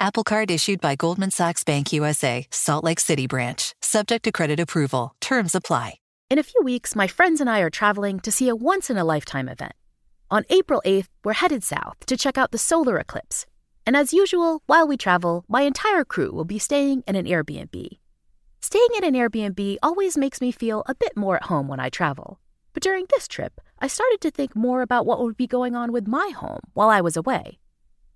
Apple Card issued by Goldman Sachs Bank USA, Salt Lake City branch, subject to credit approval. Terms apply. In a few weeks, my friends and I are traveling to see a once in a lifetime event. On April 8th, we're headed south to check out the solar eclipse. And as usual, while we travel, my entire crew will be staying in an Airbnb. Staying in an Airbnb always makes me feel a bit more at home when I travel. But during this trip, I started to think more about what would be going on with my home while I was away.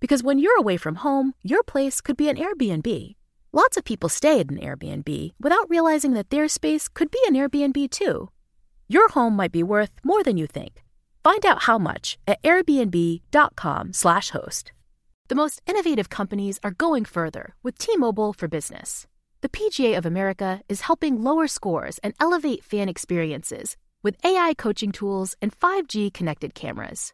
Because when you're away from home, your place could be an Airbnb. Lots of people stay at an Airbnb without realizing that their space could be an Airbnb too. Your home might be worth more than you think. Find out how much at airbnb.com/host. The most innovative companies are going further with T-Mobile for Business. The PGA of America is helping lower scores and elevate fan experiences with AI coaching tools and 5G connected cameras.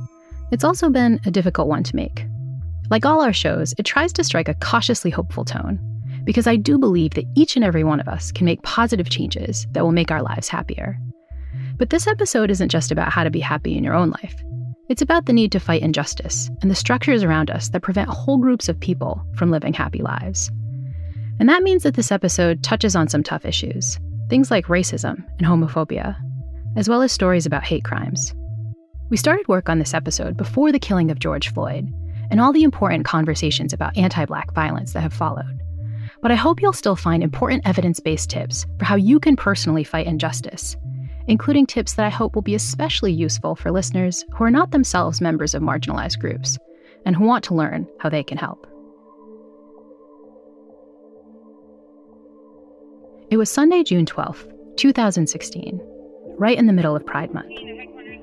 It's also been a difficult one to make. Like all our shows, it tries to strike a cautiously hopeful tone, because I do believe that each and every one of us can make positive changes that will make our lives happier. But this episode isn't just about how to be happy in your own life. It's about the need to fight injustice and the structures around us that prevent whole groups of people from living happy lives. And that means that this episode touches on some tough issues, things like racism and homophobia, as well as stories about hate crimes. We started work on this episode before the killing of George Floyd and all the important conversations about anti Black violence that have followed. But I hope you'll still find important evidence based tips for how you can personally fight injustice, including tips that I hope will be especially useful for listeners who are not themselves members of marginalized groups and who want to learn how they can help. It was Sunday, June 12th, 2016, right in the middle of Pride Month.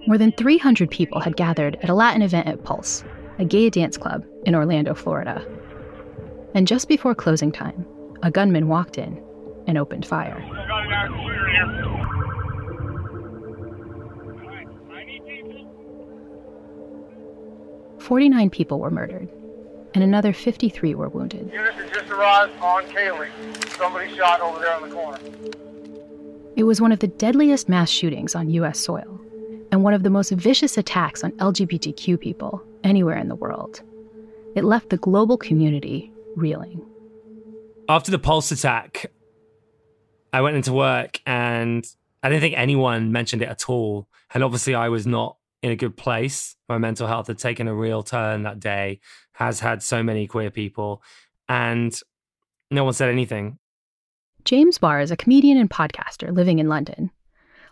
More than 300 people had gathered at a Latin event at Pulse, a gay dance club in Orlando, Florida. And just before closing time, a gunman walked in and opened fire. 49 people were murdered, and another 53 were wounded. Units have just arrived on Kaylee. Somebody shot over there in the corner. It was one of the deadliest mass shootings on U.S. soil and one of the most vicious attacks on LGBTQ people anywhere in the world. It left the global community reeling. After the Pulse attack, I went into work and I didn't think anyone mentioned it at all. And obviously, I was not in a good place. My mental health had taken a real turn that day, has had so many queer people, and no one said anything. James Barr is a comedian and podcaster living in London.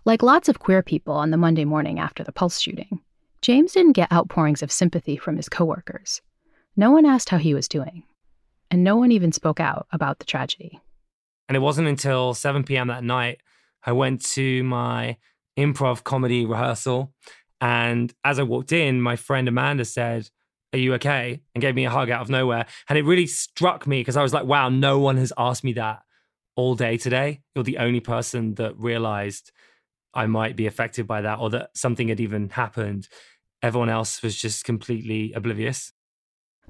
Like lots of queer people on the Monday morning after the Pulse shooting, James didn't get outpourings of sympathy from his coworkers. No one asked how he was doing, and no one even spoke out about the tragedy. And it wasn't until 7 p.m. that night I went to my improv comedy rehearsal. And as I walked in, my friend Amanda said, Are you okay? and gave me a hug out of nowhere. And it really struck me because I was like, Wow, no one has asked me that all day today. You're the only person that realized I might be affected by that or that something had even happened. Everyone else was just completely oblivious.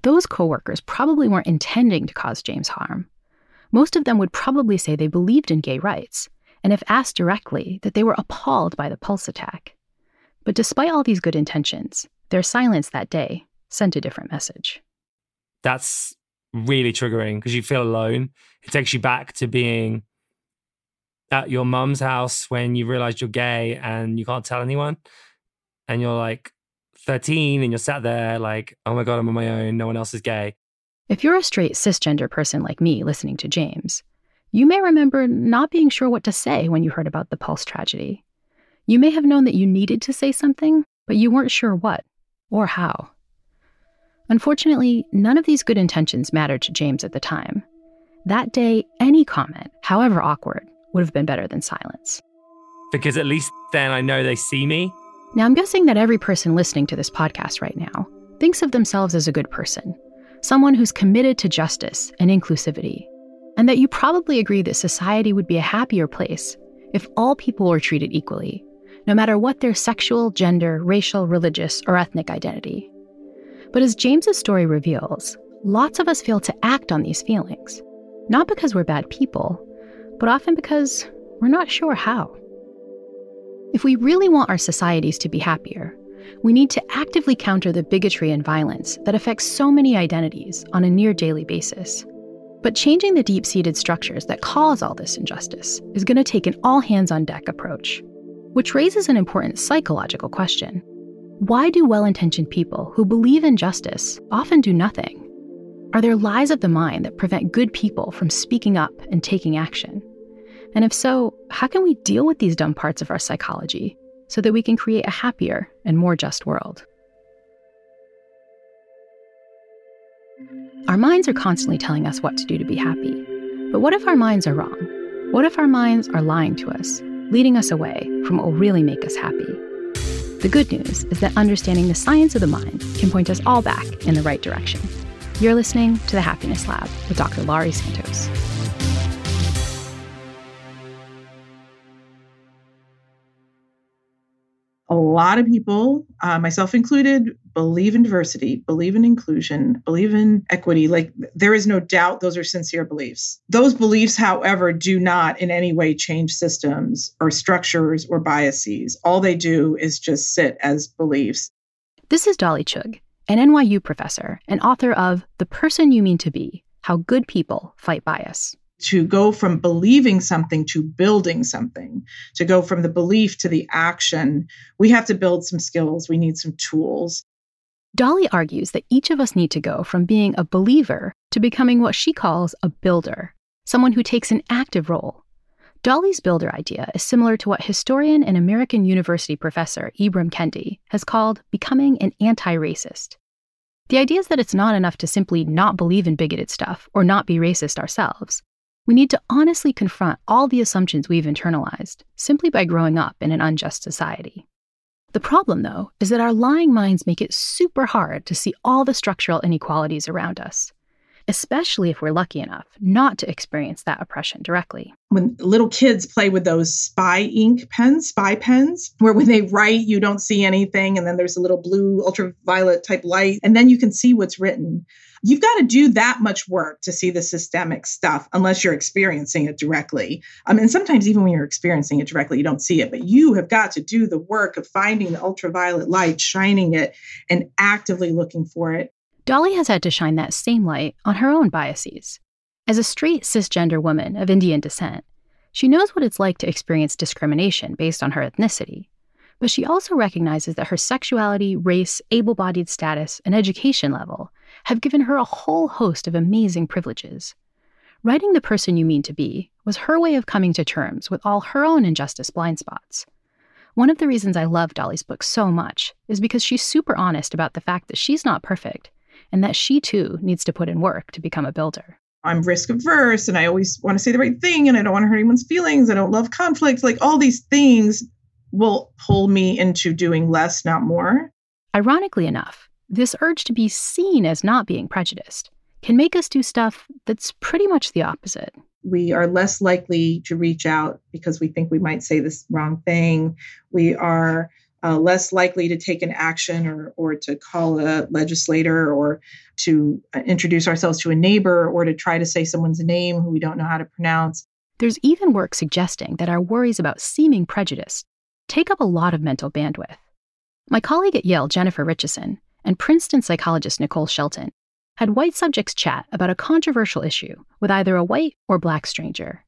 Those coworkers probably weren't intending to cause James harm. Most of them would probably say they believed in gay rights, and if asked directly, that they were appalled by the Pulse attack. But despite all these good intentions, their silence that day sent a different message. That's really triggering because you feel alone. It takes you back to being at your mum's house when you realized you're gay and you can't tell anyone and you're like 13 and you're sat there like oh my god i'm on my own no one else is gay If you're a straight cisgender person like me listening to James, You may remember not being sure what to say when you heard about the Pulse tragedy. You may have known that you needed to say something, but you weren't sure what or how. Unfortunately, none of these good intentions mattered to James at the time. That day, any comment, however awkward, would have been better than silence. Because at least then I know they see me. Now, I'm guessing that every person listening to this podcast right now thinks of themselves as a good person, someone who's committed to justice and inclusivity, and that you probably agree that society would be a happier place if all people were treated equally, no matter what their sexual, gender, racial, religious, or ethnic identity. But as James's story reveals, lots of us fail to act on these feelings, not because we're bad people, but often because we're not sure how. If we really want our societies to be happier, we need to actively counter the bigotry and violence that affects so many identities on a near daily basis. But changing the deep seated structures that cause all this injustice is going to take an all hands on deck approach, which raises an important psychological question. Why do well intentioned people who believe in justice often do nothing? Are there lies of the mind that prevent good people from speaking up and taking action? And if so, how can we deal with these dumb parts of our psychology so that we can create a happier and more just world? Our minds are constantly telling us what to do to be happy. But what if our minds are wrong? What if our minds are lying to us, leading us away from what will really make us happy? The good news is that understanding the science of the mind can point us all back in the right direction. You're listening to the Happiness Lab with Dr. Laurie Santos. a lot of people, uh, myself included, believe in diversity, believe in inclusion, believe in equity. Like there is no doubt those are sincere beliefs. Those beliefs, however, do not in any way change systems or structures or biases. All they do is just sit as beliefs. This is Dolly Chugh, an NYU professor and author of The Person You Mean to Be How Good People Fight Bias to go from believing something to building something, to go from the belief to the action, we have to build some skills. We need some tools. Dolly argues that each of us need to go from being a believer to becoming what she calls a builder, someone who takes an active role. Dolly's builder idea is similar to what historian and American University professor Ibram Kendi has called becoming an anti racist. The idea is that it's not enough to simply not believe in bigoted stuff or not be racist ourselves. We need to honestly confront all the assumptions we've internalized simply by growing up in an unjust society. The problem, though, is that our lying minds make it super hard to see all the structural inequalities around us, especially if we're lucky enough not to experience that oppression directly. When little kids play with those spy ink pens, spy pens, where when they write, you don't see anything, and then there's a little blue ultraviolet type light, and then you can see what's written you've got to do that much work to see the systemic stuff unless you're experiencing it directly. Um, I mean, sometimes even when you're experiencing it directly, you don't see it, but you have got to do the work of finding the ultraviolet light, shining it, and actively looking for it. Dolly has had to shine that same light on her own biases. As a straight cisgender woman of Indian descent, she knows what it's like to experience discrimination based on her ethnicity. But she also recognizes that her sexuality, race, able bodied status, and education level have given her a whole host of amazing privileges. Writing The Person You Mean to Be was her way of coming to terms with all her own injustice blind spots. One of the reasons I love Dolly's book so much is because she's super honest about the fact that she's not perfect and that she too needs to put in work to become a builder. I'm risk averse and I always want to say the right thing and I don't want to hurt anyone's feelings. I don't love conflict. Like all these things will pull me into doing less, not more. Ironically enough, this urge to be seen as not being prejudiced can make us do stuff that's pretty much the opposite. We are less likely to reach out because we think we might say this wrong thing. We are uh, less likely to take an action or, or to call a legislator or to introduce ourselves to a neighbor or to try to say someone's name who we don't know how to pronounce. There's even work suggesting that our worries about seeming prejudiced take up a lot of mental bandwidth. My colleague at Yale, Jennifer Richeson, and Princeton psychologist Nicole Shelton had white subjects chat about a controversial issue with either a white or black stranger.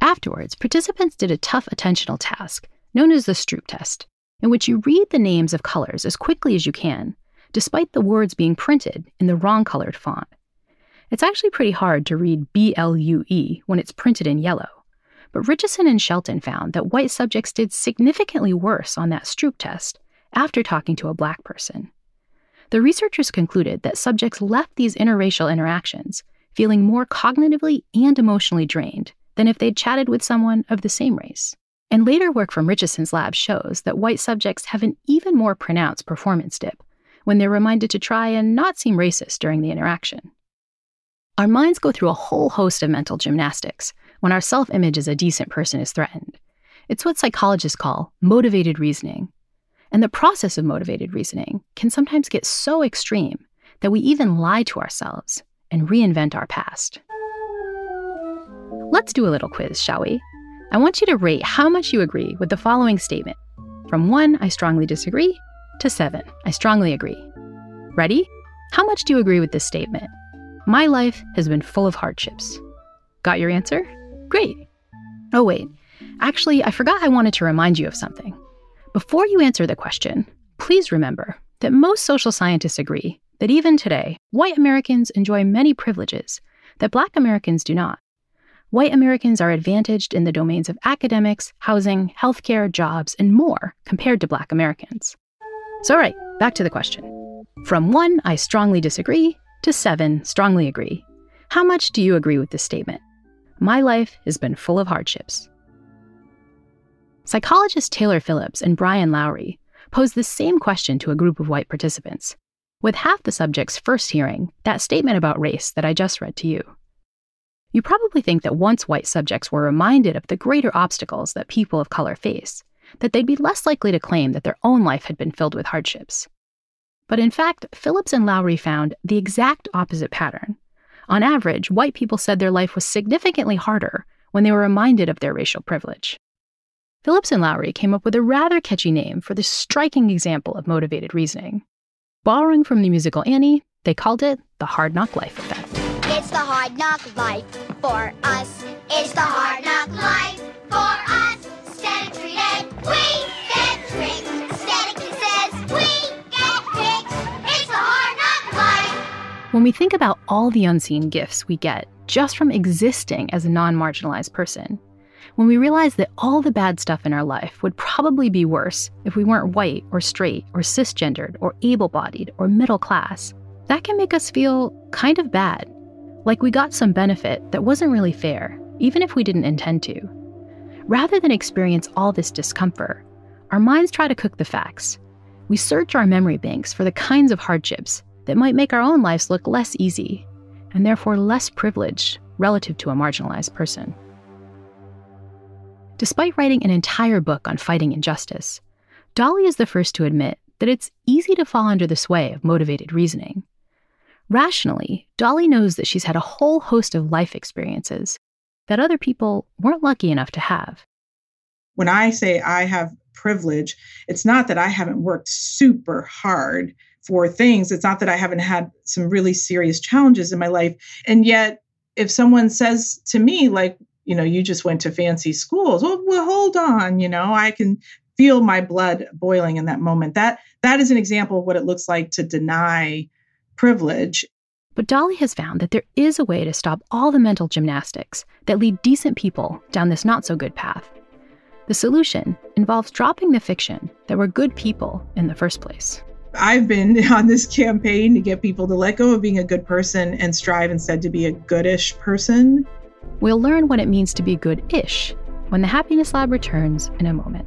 Afterwards, participants did a tough attentional task known as the Stroop test, in which you read the names of colors as quickly as you can, despite the words being printed in the wrong colored font. It's actually pretty hard to read B L U E when it's printed in yellow. But Richeson and Shelton found that white subjects did significantly worse on that Stroop test after talking to a black person. The researchers concluded that subjects left these interracial interactions feeling more cognitively and emotionally drained than if they'd chatted with someone of the same race. And later work from Richeson's lab shows that white subjects have an even more pronounced performance dip when they're reminded to try and not seem racist during the interaction. Our minds go through a whole host of mental gymnastics when our self image as a decent person is threatened. It's what psychologists call motivated reasoning. And the process of motivated reasoning can sometimes get so extreme that we even lie to ourselves and reinvent our past. Let's do a little quiz, shall we? I want you to rate how much you agree with the following statement from 1, I strongly disagree, to 7, I strongly agree. Ready? How much do you agree with this statement? My life has been full of hardships. Got your answer? Great. Oh, wait. Actually, I forgot I wanted to remind you of something. Before you answer the question, please remember that most social scientists agree that even today, white Americans enjoy many privileges that black Americans do not. White Americans are advantaged in the domains of academics, housing, healthcare, jobs, and more compared to black Americans. So, all right, back to the question. From one, I strongly disagree, to seven, strongly agree. How much do you agree with this statement? My life has been full of hardships. Psychologists Taylor Phillips and Brian Lowery posed the same question to a group of white participants, with half the subjects first hearing that statement about race that I just read to you. You probably think that once white subjects were reminded of the greater obstacles that people of color face, that they'd be less likely to claim that their own life had been filled with hardships. But in fact, Phillips and Lowery found the exact opposite pattern. On average, white people said their life was significantly harder when they were reminded of their racial privilege. Phillips and Lowery came up with a rather catchy name for this striking example of motivated reasoning. Borrowing from the musical Annie, they called it the hard knock life effect. It's the hard knock life for us. It's the hard knock life for us. When we think about all the unseen gifts we get just from existing as a non marginalized person, when we realize that all the bad stuff in our life would probably be worse if we weren't white or straight or cisgendered or able bodied or middle class, that can make us feel kind of bad, like we got some benefit that wasn't really fair, even if we didn't intend to. Rather than experience all this discomfort, our minds try to cook the facts. We search our memory banks for the kinds of hardships that might make our own lives look less easy and therefore less privileged relative to a marginalized person. Despite writing an entire book on fighting injustice, Dolly is the first to admit that it's easy to fall under the sway of motivated reasoning. Rationally, Dolly knows that she's had a whole host of life experiences that other people weren't lucky enough to have. When I say I have privilege, it's not that I haven't worked super hard for things. It's not that I haven't had some really serious challenges in my life. And yet, if someone says to me, like, you know, you just went to fancy schools, well, well hold on, you know, I can feel my blood boiling in that moment. That that is an example of what it looks like to deny privilege. But Dolly has found that there is a way to stop all the mental gymnastics that lead decent people down this not so good path. The solution involves dropping the fiction that we're good people in the first place. I've been on this campaign to get people to let go of being a good person and strive instead to be a goodish person. We'll learn what it means to be good ish when the Happiness Lab returns in a moment.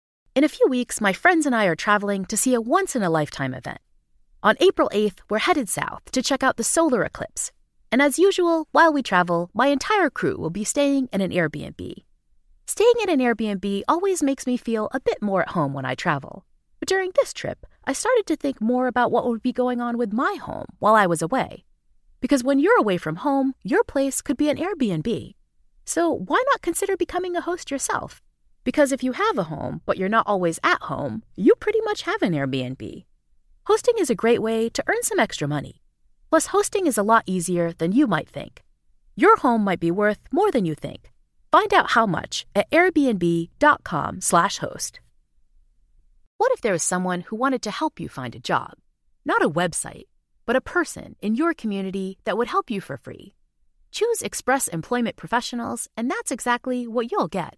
In a few weeks, my friends and I are traveling to see a once in a lifetime event. On April 8th, we're headed south to check out the solar eclipse. And as usual, while we travel, my entire crew will be staying in an Airbnb. Staying at an Airbnb always makes me feel a bit more at home when I travel. But during this trip, I started to think more about what would be going on with my home while I was away. Because when you're away from home, your place could be an Airbnb. So why not consider becoming a host yourself? Because if you have a home, but you're not always at home, you pretty much have an Airbnb. Hosting is a great way to earn some extra money. Plus, hosting is a lot easier than you might think. Your home might be worth more than you think. Find out how much at airbnb.com/host. What if there was someone who wanted to help you find a job? Not a website, but a person in your community that would help you for free. Choose Express Employment Professionals, and that's exactly what you'll get.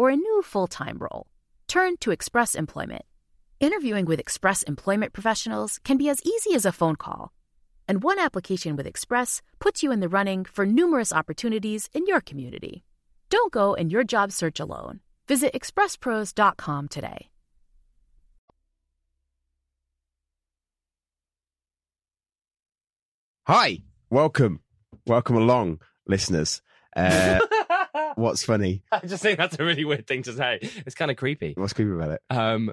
or a new full time role, turn to Express Employment. Interviewing with Express Employment professionals can be as easy as a phone call, and one application with Express puts you in the running for numerous opportunities in your community. Don't go in your job search alone. Visit expresspros.com today. Hi, welcome, welcome along, listeners. Uh, what's funny? I just think that's a really weird thing to say. It's kind of creepy. What's creepy about it? Um,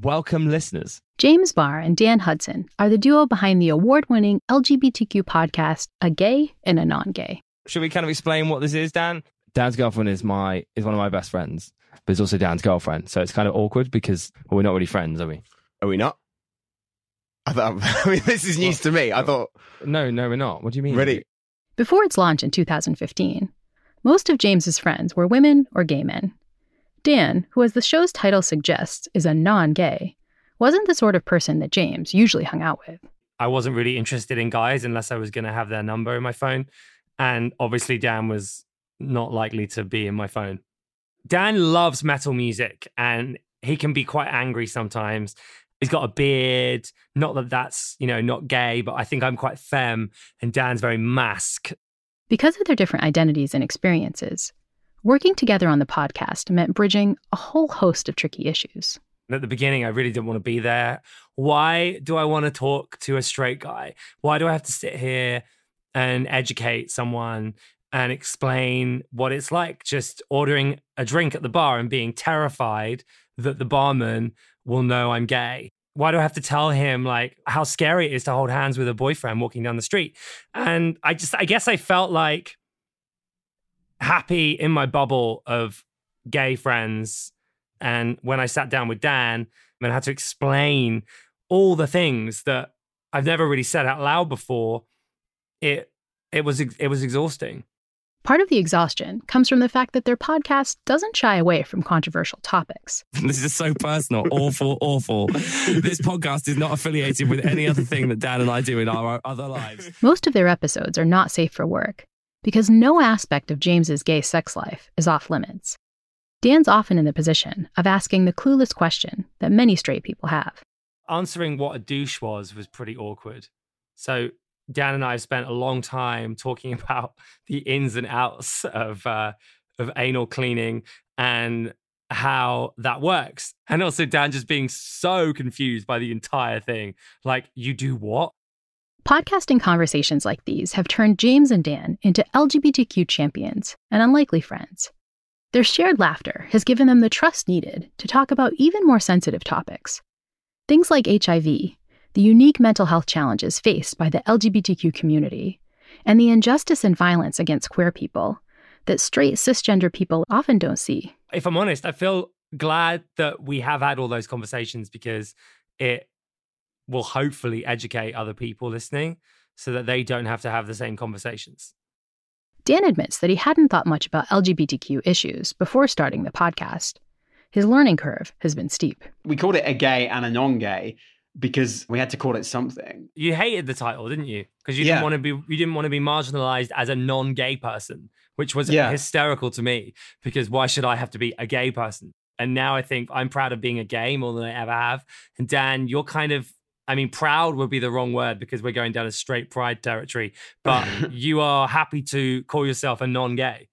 welcome, listeners. James Barr and Dan Hudson are the duo behind the award winning LGBTQ podcast, A Gay and a Non Gay. Should we kind of explain what this is, Dan? Dan's girlfriend is my is one of my best friends, but it's also Dan's girlfriend. So it's kind of awkward because well, we're not really friends, are we? Are we not? I thought. I mean, this is news to me. I thought. No, no, we're not. What do you mean? Ready? Before its launch in 2015, most of James's friends were women or gay men. Dan, who as the show's title suggests is a non gay, wasn't the sort of person that James usually hung out with. I wasn't really interested in guys unless I was going to have their number in my phone. And obviously, Dan was not likely to be in my phone. Dan loves metal music and he can be quite angry sometimes. He's got a beard. Not that that's, you know, not gay, but I think I'm quite femme and Dan's very masc. Because of their different identities and experiences, working together on the podcast meant bridging a whole host of tricky issues. At the beginning, I really didn't want to be there. Why do I want to talk to a straight guy? Why do I have to sit here and educate someone and explain what it's like just ordering a drink at the bar and being terrified that the barman will know I'm gay. Why do I have to tell him like how scary it is to hold hands with a boyfriend walking down the street? And I just, I guess I felt like happy in my bubble of gay friends. And when I sat down with Dan and I had to explain all the things that I've never really said out loud before, it it was it was exhausting. Part of the exhaustion comes from the fact that their podcast doesn't shy away from controversial topics. This is so personal, awful, awful. This podcast is not affiliated with any other thing that Dan and I do in our other lives. Most of their episodes are not safe for work because no aspect of James's gay sex life is off limits. Dan's often in the position of asking the clueless question that many straight people have. Answering what a douche was was pretty awkward. So Dan and I have spent a long time talking about the ins and outs of uh, of anal cleaning and how that works. And also Dan just being so confused by the entire thing. Like, you do what? Podcasting conversations like these have turned James and Dan into LGBTQ champions and unlikely friends. Their shared laughter has given them the trust needed to talk about even more sensitive topics. Things like HIV, the unique mental health challenges faced by the LGBTQ community, and the injustice and violence against queer people that straight cisgender people often don't see. If I'm honest, I feel glad that we have had all those conversations because it will hopefully educate other people listening so that they don't have to have the same conversations. Dan admits that he hadn't thought much about LGBTQ issues before starting the podcast. His learning curve has been steep. We called it a gay and a non gay because we had to call it something. You hated the title, didn't you? Because you Yeah. didn't want to be you didn't want to be marginalized as a non-gay person, which was Yeah. hysterical to me because why should I have to be a gay person? And now I think I'm proud of being a gay more than I ever have. And Dan, you're kind of I mean, proud would be the wrong word because we're going down a straight pride territory, but you are happy to call yourself a non gay.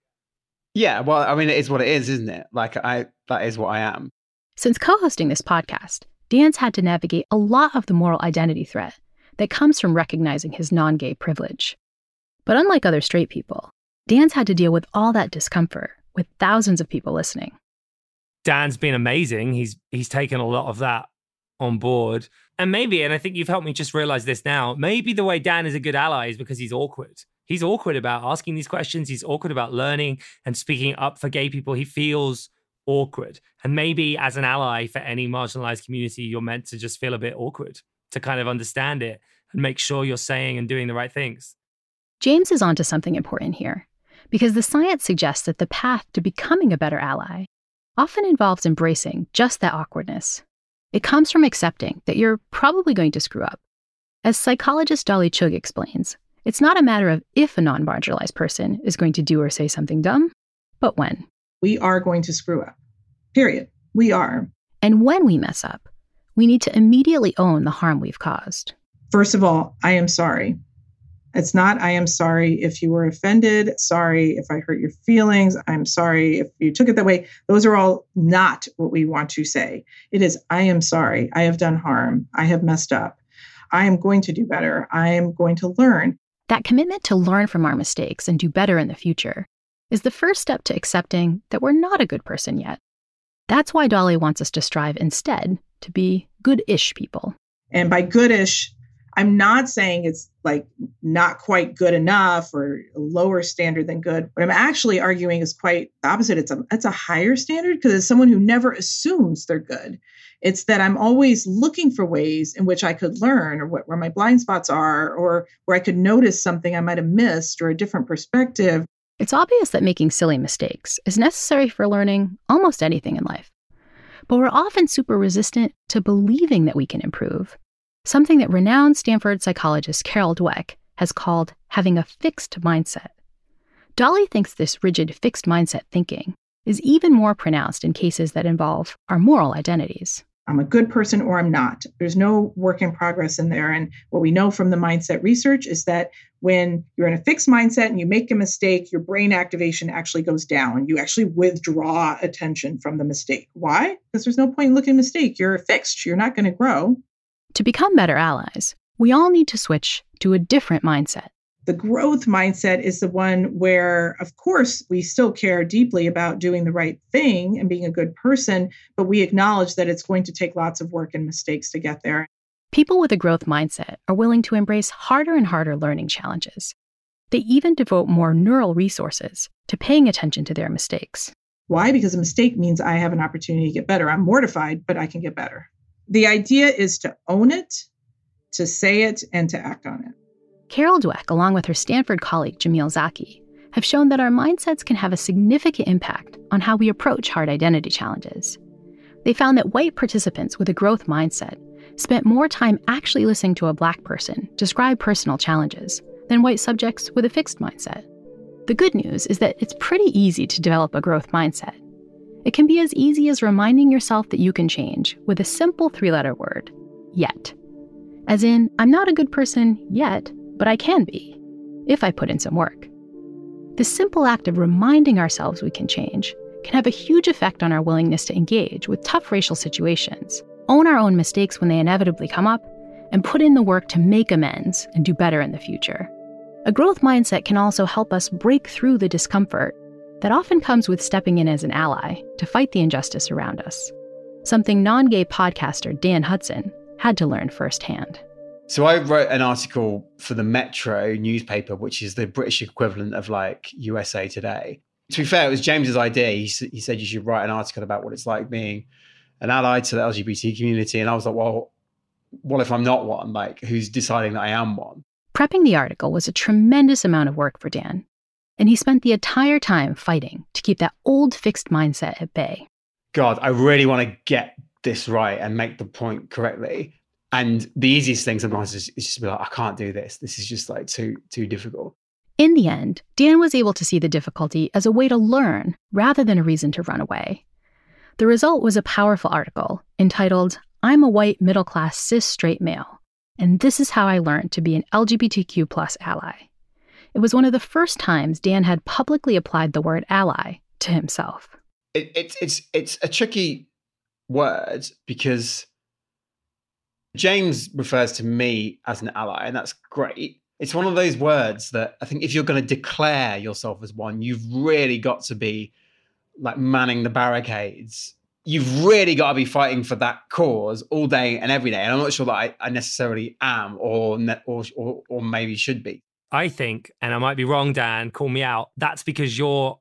Yeah, well, I mean, it is what it is, isn't it? Like, I that is what I am. Since co hosting this podcast, Dan's had to navigate a lot of the moral identity threat that comes from recognizing his non gay privilege. But unlike other straight people, Dan's had to deal with all that discomfort with thousands of people listening. Dan's been amazing. He's he's taken a lot of that on board. And maybe, and I think you've helped me just realize this now, maybe the way Dan is a good ally is because he's awkward. He's awkward about asking these questions. He's awkward about learning and speaking up for gay people. He feels awkward. And maybe as an ally for any marginalized community, you're meant to just feel a bit awkward to kind of understand it and make sure you're saying and doing the right things. James is onto something important here because the science suggests that the path to becoming a better ally often involves embracing just that awkwardness. It comes from accepting that you're probably going to screw up. As psychologist Dolly Chugh explains, it's not a matter of if a non marginalized person is going to do or say something dumb, but when. We are going to screw up. Period. We are. And when we mess up, we need to immediately own the harm we've caused. First of all, I am sorry. It's not, I am sorry if you were offended. Sorry if I hurt your feelings. I'm sorry if you took it that way. Those are all not what we want to say. It is, I am sorry. I have done harm. I have messed up. I am going to do better. I am going to learn. That commitment to learn from our mistakes and do better in the future is the first step to accepting that we're not a good person yet. That's why Dolly wants us to strive instead to be good ish people. And by good ish, I'm not saying it's like not quite good enough or a lower standard than good. What I'm actually arguing is quite the opposite. It's a it's a higher standard because it's someone who never assumes they're good. It's that I'm always looking for ways in which I could learn or what, where my blind spots are or where I could notice something I might have missed or a different perspective. It's obvious that making silly mistakes is necessary for learning almost anything in life. But we're often super resistant to believing that we can improve something that renowned Stanford psychologist Carol Dweck has called having a fixed mindset. Dolly thinks this rigid fixed mindset thinking is even more pronounced in cases that involve our moral identities. I'm a good person or I'm not. There's no work in progress in there. And what we know from the mindset research is that when you're in a fixed mindset and you make a mistake, your brain activation actually goes down. You actually withdraw attention from the mistake. Why? Because there's no point in looking at a mistake. You're fixed, you're not going to grow. To become better allies, we all need to switch to a different mindset. The growth mindset is the one where, of course, we still care deeply about doing the right thing and being a good person, but we acknowledge that it's going to take lots of work and mistakes to get there. People with a growth mindset are willing to embrace harder and harder learning challenges. They even devote more neural resources to paying attention to their mistakes. Why? Because a mistake means I have an opportunity to get better. I'm mortified, but I can get better. The idea is to own it, to say it, and to act on it. Carol Dweck, along with her Stanford colleague Jamil Zaki, have shown that our mindsets can have a significant impact on how we approach hard identity challenges. They found that white participants with a growth mindset spent more time actually listening to a black person describe personal challenges than white subjects with a fixed mindset. The good news is that it's pretty easy to develop a growth mindset. It can be as easy as reminding yourself that you can change with a simple three letter word yet. As in, I'm not a good person yet, but I can be, if I put in some work. The simple act of reminding ourselves we can change can have a huge effect on our willingness to engage with tough racial situations, own our own mistakes when they inevitably come up, and put in the work to make amends and do better in the future. A growth mindset can also help us break through the discomfort that often comes with stepping in as an ally to fight the injustice around us, something non gay podcaster Dan Hudson had to learn firsthand. So I wrote an article for the Metro newspaper, which is the British equivalent of like USA Today. To be fair, it was James's idea. He, he said you should write an article about what it's like being an ally to the LGBT community. And I was like, well, what if I'm not one? Like, who's deciding that I am one? Prepping the article was a tremendous amount of work for Dan, and he spent the entire time fighting to keep that old fixed mindset at bay. God, I really want to get this right and make the point correctly. And the easiest thing sometimes is, is just to be like, I can't do this. This is just like too too difficult. In the end, Dan was able to see the difficulty as a way to learn rather than a reason to run away. The result was a powerful article entitled, I'm a white middle class cis straight male, and this is how I learned to be an LGBTQ plus ally. It was one of the first times Dan had publicly applied the word ally to himself. It, it's it's it's a tricky word because James refers to me as an ally, and that's great. It's one of those words that I think if you're going to declare yourself as one, you've really got to be like manning the barricades. You've really got to be fighting for that cause all day and every day. And I'm not sure that I, I necessarily am, or, or or or maybe should be. I think, and I might be wrong, Dan, call me out. That's because you're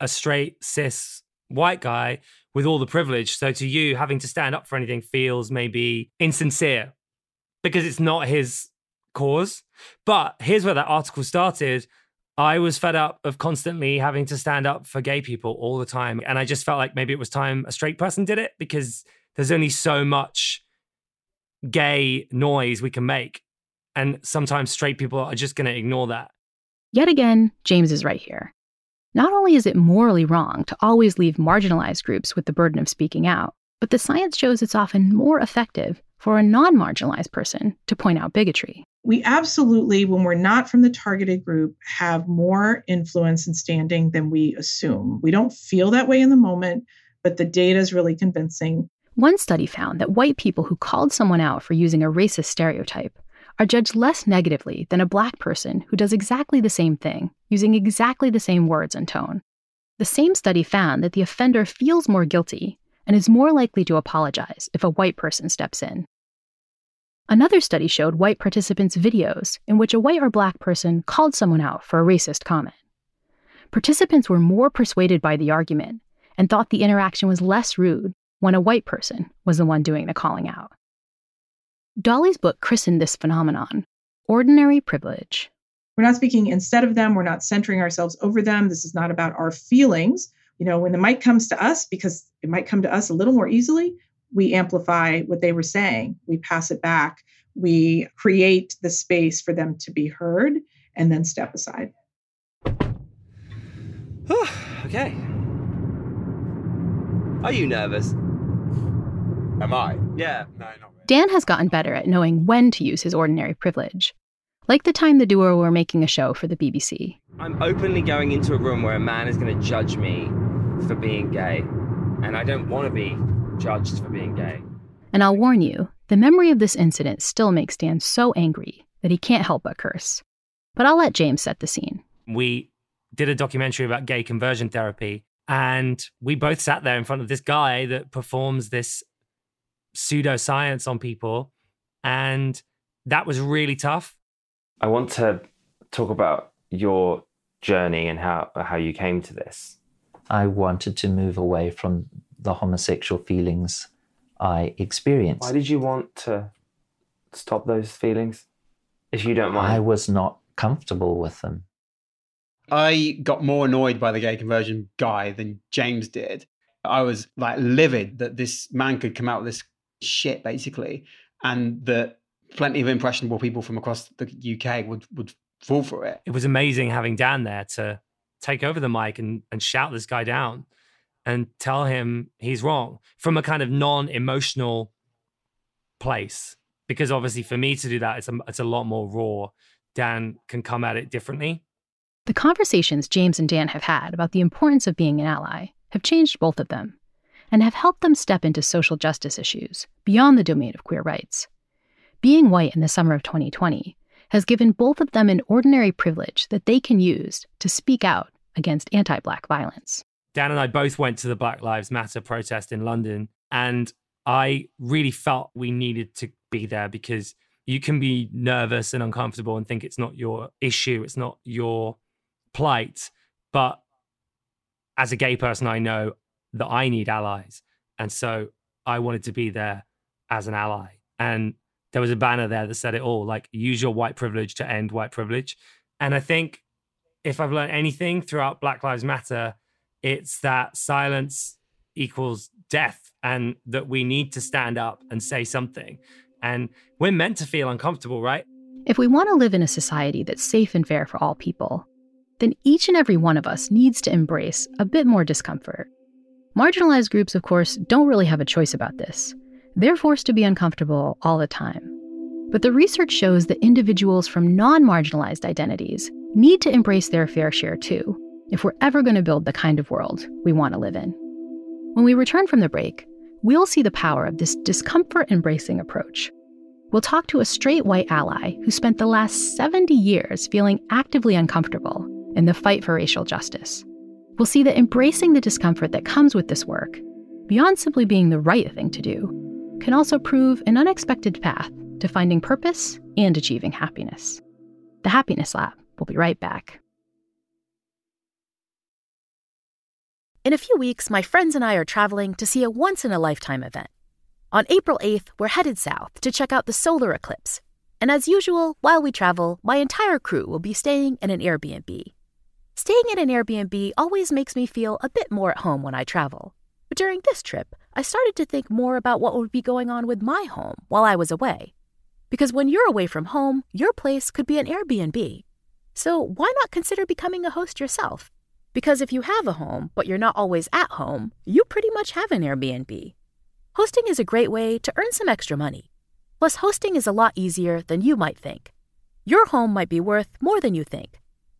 a straight cis white guy with all the privilege. So to you, having to stand up for anything feels maybe insincere because it's not his cause. But here's where that article started. I was fed up of constantly having to stand up for gay people all the time. And I just felt like maybe it was time a straight person did it because there's only so much gay noise we can make. And sometimes straight people are just going to ignore that. Yet again, James is right here. Not only is it morally wrong to always leave marginalized groups with the burden of speaking out, but the science shows it's often more effective for a non marginalized person to point out bigotry. We absolutely, when we're not from the targeted group, have more influence and standing than we assume. We don't feel that way in the moment, but the data is really convincing. One study found that white people who called someone out for using a racist stereotype are judged less negatively than a black person who does exactly the same thing, using exactly the same words and tone. The same study found that the offender feels more guilty and is more likely to apologize if a white person steps in. Another study showed white participants' videos in which a white or black person called someone out for a racist comment. Participants were more persuaded by the argument and thought the interaction was less rude when a white person was the one doing the calling out. Dolly's book christened this phenomenon ordinary privilege. We're not speaking instead of them, we're not centering ourselves over them. This is not about our feelings. You know, when the mic comes to us, because it might come to us a little more easily, we amplify what they were saying, we pass it back, we create the space for them to be heard, and then step aside. okay. Are you nervous? Am I? Yeah. No, not Dan has gotten better at knowing when to use his ordinary privilege. Like the time the duo were making a show for the BBC. I'm openly going into a room where a man is going to judge me for being gay, and I don't want to be judged for being gay. And I'll warn you, the memory of this incident still makes Dan so angry that he can't help but curse. But I'll let James set the scene. We did a documentary about gay conversion therapy, and we both sat there in front of this guy that performs this pseudoscience on people. And that was really tough. I want to talk about your journey and how, how you came to this. I wanted to move away from the homosexual feelings I experienced. Why did you want to stop those feelings? If you don't mind. I was not comfortable with them. I got more annoyed by the gay conversion guy than James did. I was like livid that this man could come out with this shit basically, and that plenty of impressionable people from across the UK would would fall for it. It was amazing having Dan there to take over the mic and, and shout this guy down and tell him he's wrong from a kind of non-emotional place. Because obviously for me to do that, it's a, it's a lot more raw. Dan can come at it differently. The conversations James and Dan have had about the importance of being an ally have changed both of them and have helped them step into social justice issues beyond the domain of queer rights. Being white in the summer of 2020 has given both of them an ordinary privilege that they can use to speak out against anti Black violence. Dan and I both went to the Black Lives Matter protest in London, and I really felt we needed to be there because you can be nervous and uncomfortable and think it's not your issue, it's not your plight. But as a gay person, I know that I need allies. And so I wanted to be there as an ally. And there was a banner there that said it all like, use your white privilege to end white privilege. And I think if I've learned anything throughout Black Lives Matter, it's that silence equals death and that we need to stand up and say something. And we're meant to feel uncomfortable, right? If we want to live in a society that's safe and fair for all people, then each and every one of us needs to embrace a bit more discomfort Marginalized groups, of course, don't really have a choice about this. They're forced to be uncomfortable all the time. But the research shows that individuals from non marginalized identities need to embrace their fair share too, if we're ever going to build the kind of world we want to live in. When we return from the break, we'll see the power of this discomfort embracing approach. We'll talk to a straight white ally who spent the last 70 years feeling actively uncomfortable in the fight for racial justice. We'll see that embracing the discomfort that comes with this work, beyond simply being the right thing to do, can also prove an unexpected path to finding purpose and achieving happiness. The Happiness Lab will be right back. In a few weeks, my friends and I are traveling to see a once in a lifetime event. On April 8th, we're headed south to check out the solar eclipse. And as usual, while we travel, my entire crew will be staying in an Airbnb. Staying in an Airbnb always makes me feel a bit more at home when I travel. But during this trip, I started to think more about what would be going on with my home while I was away. Because when you're away from home, your place could be an Airbnb. So why not consider becoming a host yourself? Because if you have a home, but you're not always at home, you pretty much have an Airbnb. Hosting is a great way to earn some extra money. Plus, hosting is a lot easier than you might think. Your home might be worth more than you think.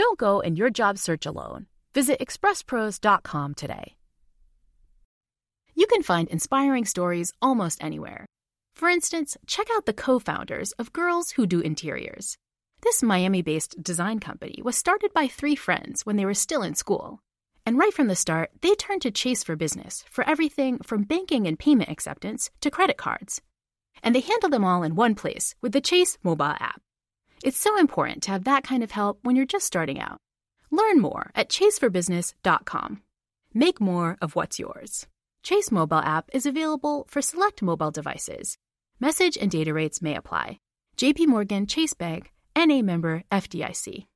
Don't go in your job search alone. Visit expresspros.com today. You can find inspiring stories almost anywhere. For instance, check out the co founders of Girls Who Do Interiors. This Miami based design company was started by three friends when they were still in school. And right from the start, they turned to Chase for business for everything from banking and payment acceptance to credit cards. And they handle them all in one place with the Chase mobile app. It's so important to have that kind of help when you're just starting out. Learn more at chaseforbusiness.com. Make more of what's yours. Chase mobile app is available for select mobile devices. Message and data rates may apply. JP Morgan Chase Bank, NA member FDIC.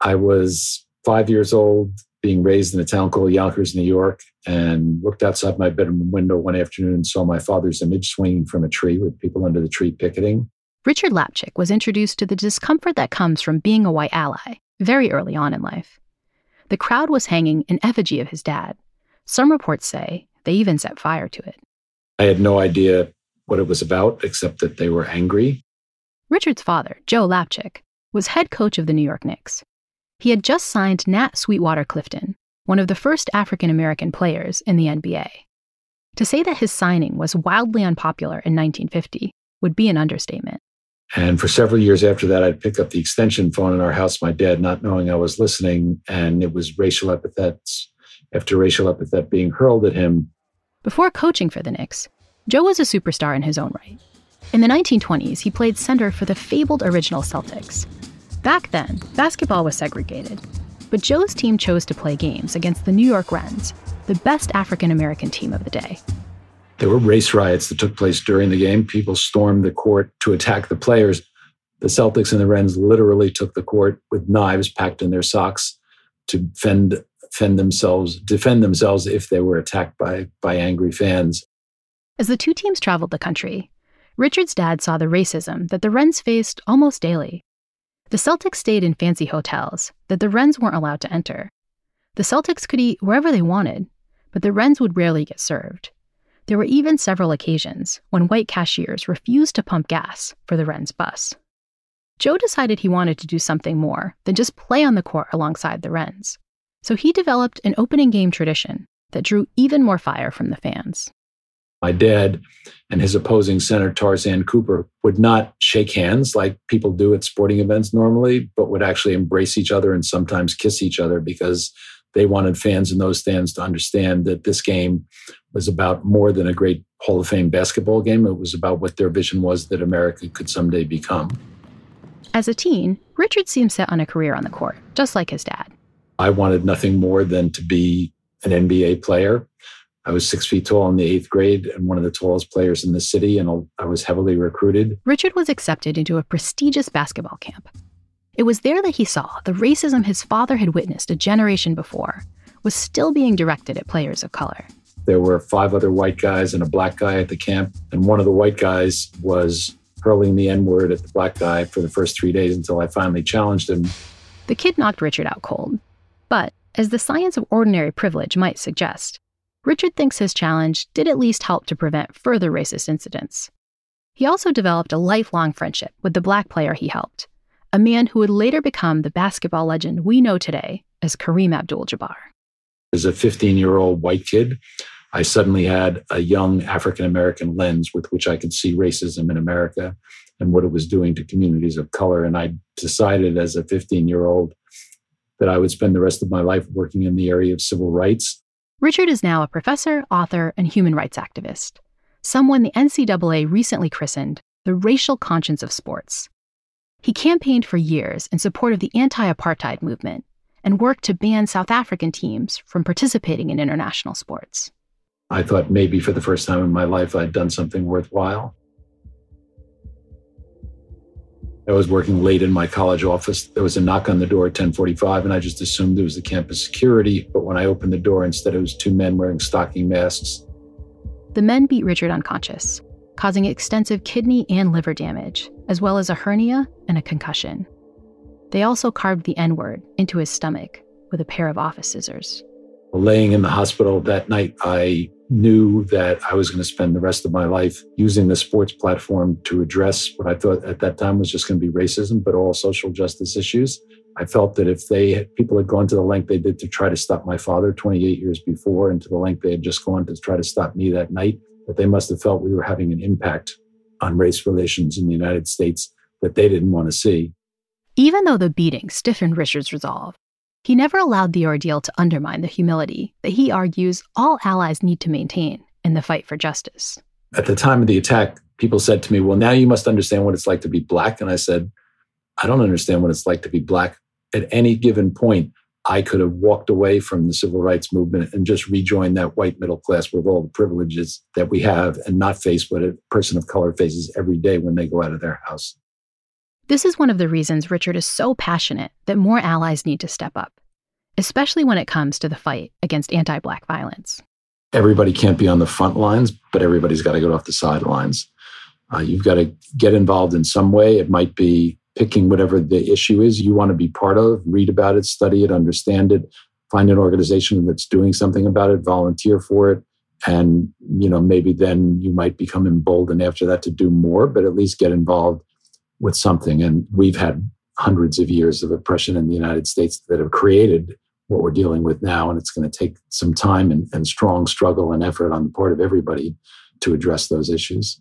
I was five years old, being raised in a town called Yonkers, New York, and looked outside my bedroom window one afternoon and saw my father's image swinging from a tree with people under the tree picketing. Richard Lapchick was introduced to the discomfort that comes from being a white ally very early on in life. The crowd was hanging an effigy of his dad. Some reports say they even set fire to it. I had no idea what it was about, except that they were angry. Richard's father, Joe Lapchick, was head coach of the New York Knicks. He had just signed Nat Sweetwater Clifton, one of the first African American players in the NBA. To say that his signing was wildly unpopular in 1950 would be an understatement. And for several years after that, I'd pick up the extension phone in our house, my dad not knowing I was listening, and it was racial epithets after racial epithet being hurled at him. Before coaching for the Knicks, Joe was a superstar in his own right. In the 1920s, he played center for the fabled original Celtics. Back then, basketball was segregated, but Joe's team chose to play games against the New York Rens, the best African American team of the day. There were race riots that took place during the game. People stormed the court to attack the players. The Celtics and the Rens literally took the court with knives packed in their socks to fend, fend themselves, defend themselves if they were attacked by, by angry fans. As the two teams traveled the country, Richard's dad saw the racism that the Rens faced almost daily. The Celtics stayed in fancy hotels that the Rens weren't allowed to enter. The Celtics could eat wherever they wanted, but the Rens would rarely get served. There were even several occasions when white cashiers refused to pump gas for the Rens' bus. Joe decided he wanted to do something more than just play on the court alongside the Rens. So he developed an opening game tradition that drew even more fire from the fans. My dad and his opposing center Tarzan Cooper, would not shake hands like people do at sporting events normally, but would actually embrace each other and sometimes kiss each other because they wanted fans in those stands to understand that this game was about more than a great Hall of Fame basketball game. It was about what their vision was that America could someday become. As a teen, Richard seemed set on a career on the court, just like his dad. I wanted nothing more than to be an NBA player. I was six feet tall in the eighth grade and one of the tallest players in the city, and I was heavily recruited. Richard was accepted into a prestigious basketball camp. It was there that he saw the racism his father had witnessed a generation before was still being directed at players of color. There were five other white guys and a black guy at the camp, and one of the white guys was hurling the N word at the black guy for the first three days until I finally challenged him. The kid knocked Richard out cold. But, as the science of ordinary privilege might suggest, Richard thinks his challenge did at least help to prevent further racist incidents. He also developed a lifelong friendship with the black player he helped, a man who would later become the basketball legend we know today as Kareem Abdul Jabbar. As a 15 year old white kid, I suddenly had a young African American lens with which I could see racism in America and what it was doing to communities of color. And I decided as a 15 year old that I would spend the rest of my life working in the area of civil rights Richard is now a professor, author, and human rights activist, someone the NCAA recently christened the racial conscience of sports. He campaigned for years in support of the anti apartheid movement and worked to ban South African teams from participating in international sports. I thought maybe for the first time in my life I'd done something worthwhile. I was working late in my college office. There was a knock on the door at 1045, and I just assumed it was the campus security. But when I opened the door, instead it was two men wearing stocking masks. The men beat Richard unconscious, causing extensive kidney and liver damage, as well as a hernia and a concussion. They also carved the N word into his stomach with a pair of office scissors. Laying in the hospital that night, I knew that I was going to spend the rest of my life using the sports platform to address what I thought at that time was just going to be racism, but all social justice issues. I felt that if they people had gone to the length they did to try to stop my father 28 years before, and to the length they had just gone to try to stop me that night, that they must have felt we were having an impact on race relations in the United States that they didn't want to see. Even though the beating stiffened Richard's resolve, he never allowed the ordeal to undermine the humility that he argues all allies need to maintain in the fight for justice. At the time of the attack, people said to me, Well, now you must understand what it's like to be black. And I said, I don't understand what it's like to be black. At any given point, I could have walked away from the civil rights movement and just rejoined that white middle class with all the privileges that we have and not face what a person of color faces every day when they go out of their house. This is one of the reasons Richard is so passionate that more allies need to step up, especially when it comes to the fight against anti Black violence. Everybody can't be on the front lines, but everybody's got to get off the sidelines. Uh, you've got to get involved in some way. It might be picking whatever the issue is you want to be part of, read about it, study it, understand it, find an organization that's doing something about it, volunteer for it. And, you know, maybe then you might become emboldened after that to do more, but at least get involved with something. And we've had hundreds of years of oppression in the United States that have created what we're dealing with now. And it's going to take some time and, and strong struggle and effort on the part of everybody to address those issues.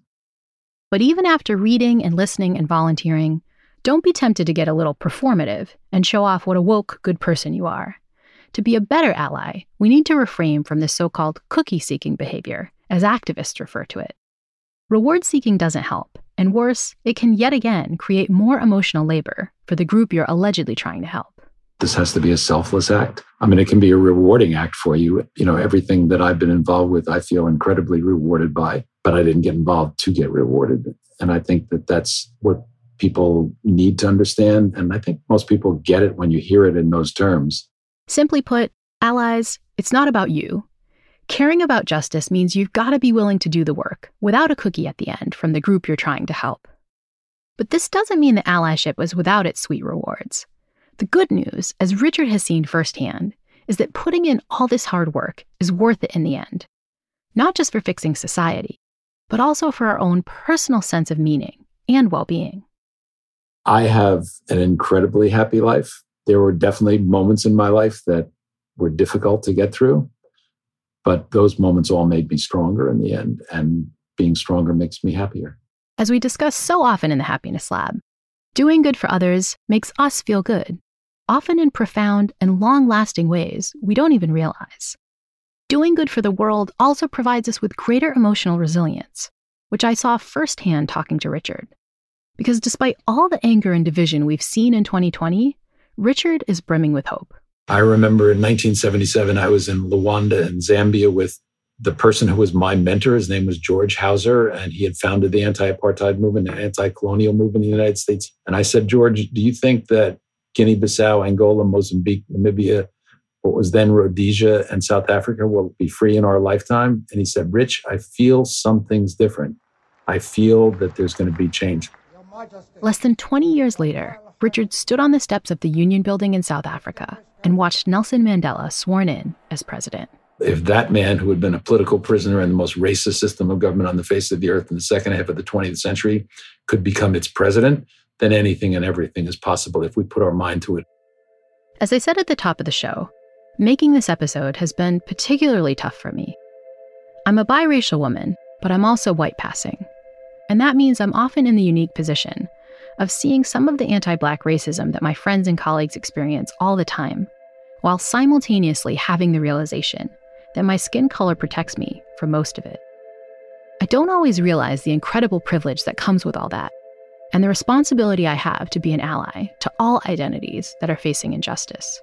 But even after reading and listening and volunteering, don't be tempted to get a little performative and show off what a woke, good person you are. To be a better ally, we need to refrain from this so called cookie seeking behavior, as activists refer to it. Reward seeking doesn't help, and worse, it can yet again create more emotional labor for the group you're allegedly trying to help. This has to be a selfless act. I mean, it can be a rewarding act for you. You know, everything that I've been involved with, I feel incredibly rewarded by, but I didn't get involved to get rewarded. And I think that that's what people need to understand. And I think most people get it when you hear it in those terms. Simply put, allies, it's not about you. Caring about justice means you've got to be willing to do the work without a cookie at the end from the group you're trying to help. But this doesn't mean that allyship was without its sweet rewards. The good news, as Richard has seen firsthand, is that putting in all this hard work is worth it in the end. Not just for fixing society, but also for our own personal sense of meaning and well being. I have an incredibly happy life. There were definitely moments in my life that were difficult to get through. But those moments all made me stronger in the end. And being stronger makes me happier. As we discuss so often in the Happiness Lab, doing good for others makes us feel good, often in profound and long lasting ways we don't even realize. Doing good for the world also provides us with greater emotional resilience, which I saw firsthand talking to Richard. Because despite all the anger and division we've seen in 2020, Richard is brimming with hope. I remember in 1977, I was in Luanda in Zambia with the person who was my mentor. His name was George Houser, and he had founded the anti apartheid movement and anti colonial movement in the United States. And I said, George, do you think that Guinea Bissau, Angola, Mozambique, Namibia, what was then Rhodesia, and South Africa will be free in our lifetime? And he said, Rich, I feel something's different. I feel that there's going to be change. Less than 20 years later, Richard stood on the steps of the Union Building in South Africa and watched Nelson Mandela sworn in as president. If that man, who had been a political prisoner in the most racist system of government on the face of the earth in the second half of the 20th century, could become its president, then anything and everything is possible if we put our mind to it. As I said at the top of the show, making this episode has been particularly tough for me. I'm a biracial woman, but I'm also white passing. And that means I'm often in the unique position of seeing some of the anti Black racism that my friends and colleagues experience all the time, while simultaneously having the realization that my skin color protects me from most of it. I don't always realize the incredible privilege that comes with all that, and the responsibility I have to be an ally to all identities that are facing injustice.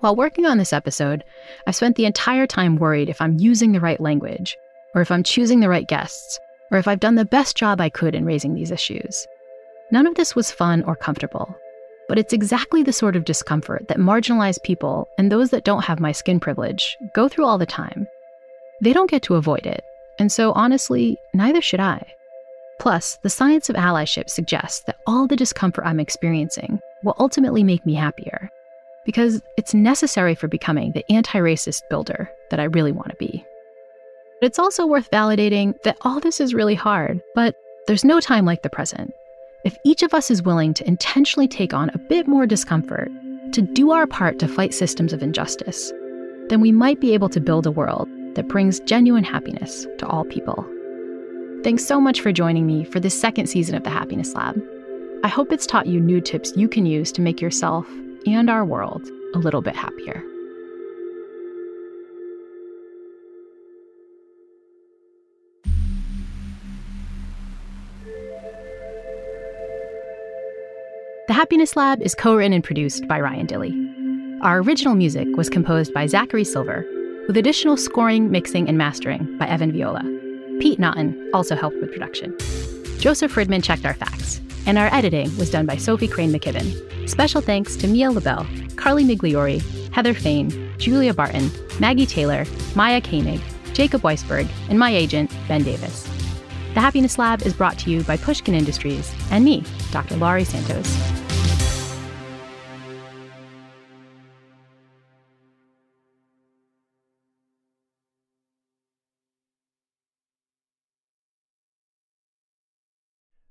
While working on this episode, I've spent the entire time worried if I'm using the right language, or if I'm choosing the right guests, or if I've done the best job I could in raising these issues. None of this was fun or comfortable, but it's exactly the sort of discomfort that marginalized people and those that don't have my skin privilege go through all the time. They don't get to avoid it, and so honestly, neither should I. Plus, the science of allyship suggests that all the discomfort I'm experiencing will ultimately make me happier, because it's necessary for becoming the anti racist builder that I really want to be. But it's also worth validating that all this is really hard, but there's no time like the present. If each of us is willing to intentionally take on a bit more discomfort, to do our part to fight systems of injustice, then we might be able to build a world that brings genuine happiness to all people. Thanks so much for joining me for this second season of the Happiness Lab. I hope it's taught you new tips you can use to make yourself and our world a little bit happier. The Happiness Lab is co written and produced by Ryan Dilley. Our original music was composed by Zachary Silver, with additional scoring, mixing, and mastering by Evan Viola. Pete Naughton also helped with production. Joseph Fridman checked our facts, and our editing was done by Sophie Crane McKibben. Special thanks to Mia LaBelle, Carly Migliori, Heather Fain, Julia Barton, Maggie Taylor, Maya Koenig, Jacob Weisberg, and my agent, Ben Davis. The Happiness Lab is brought to you by Pushkin Industries and me, Dr. Laurie Santos.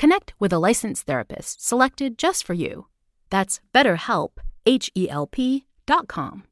Connect with a licensed therapist selected just for you. That's BetterHelp, H E L P dot com.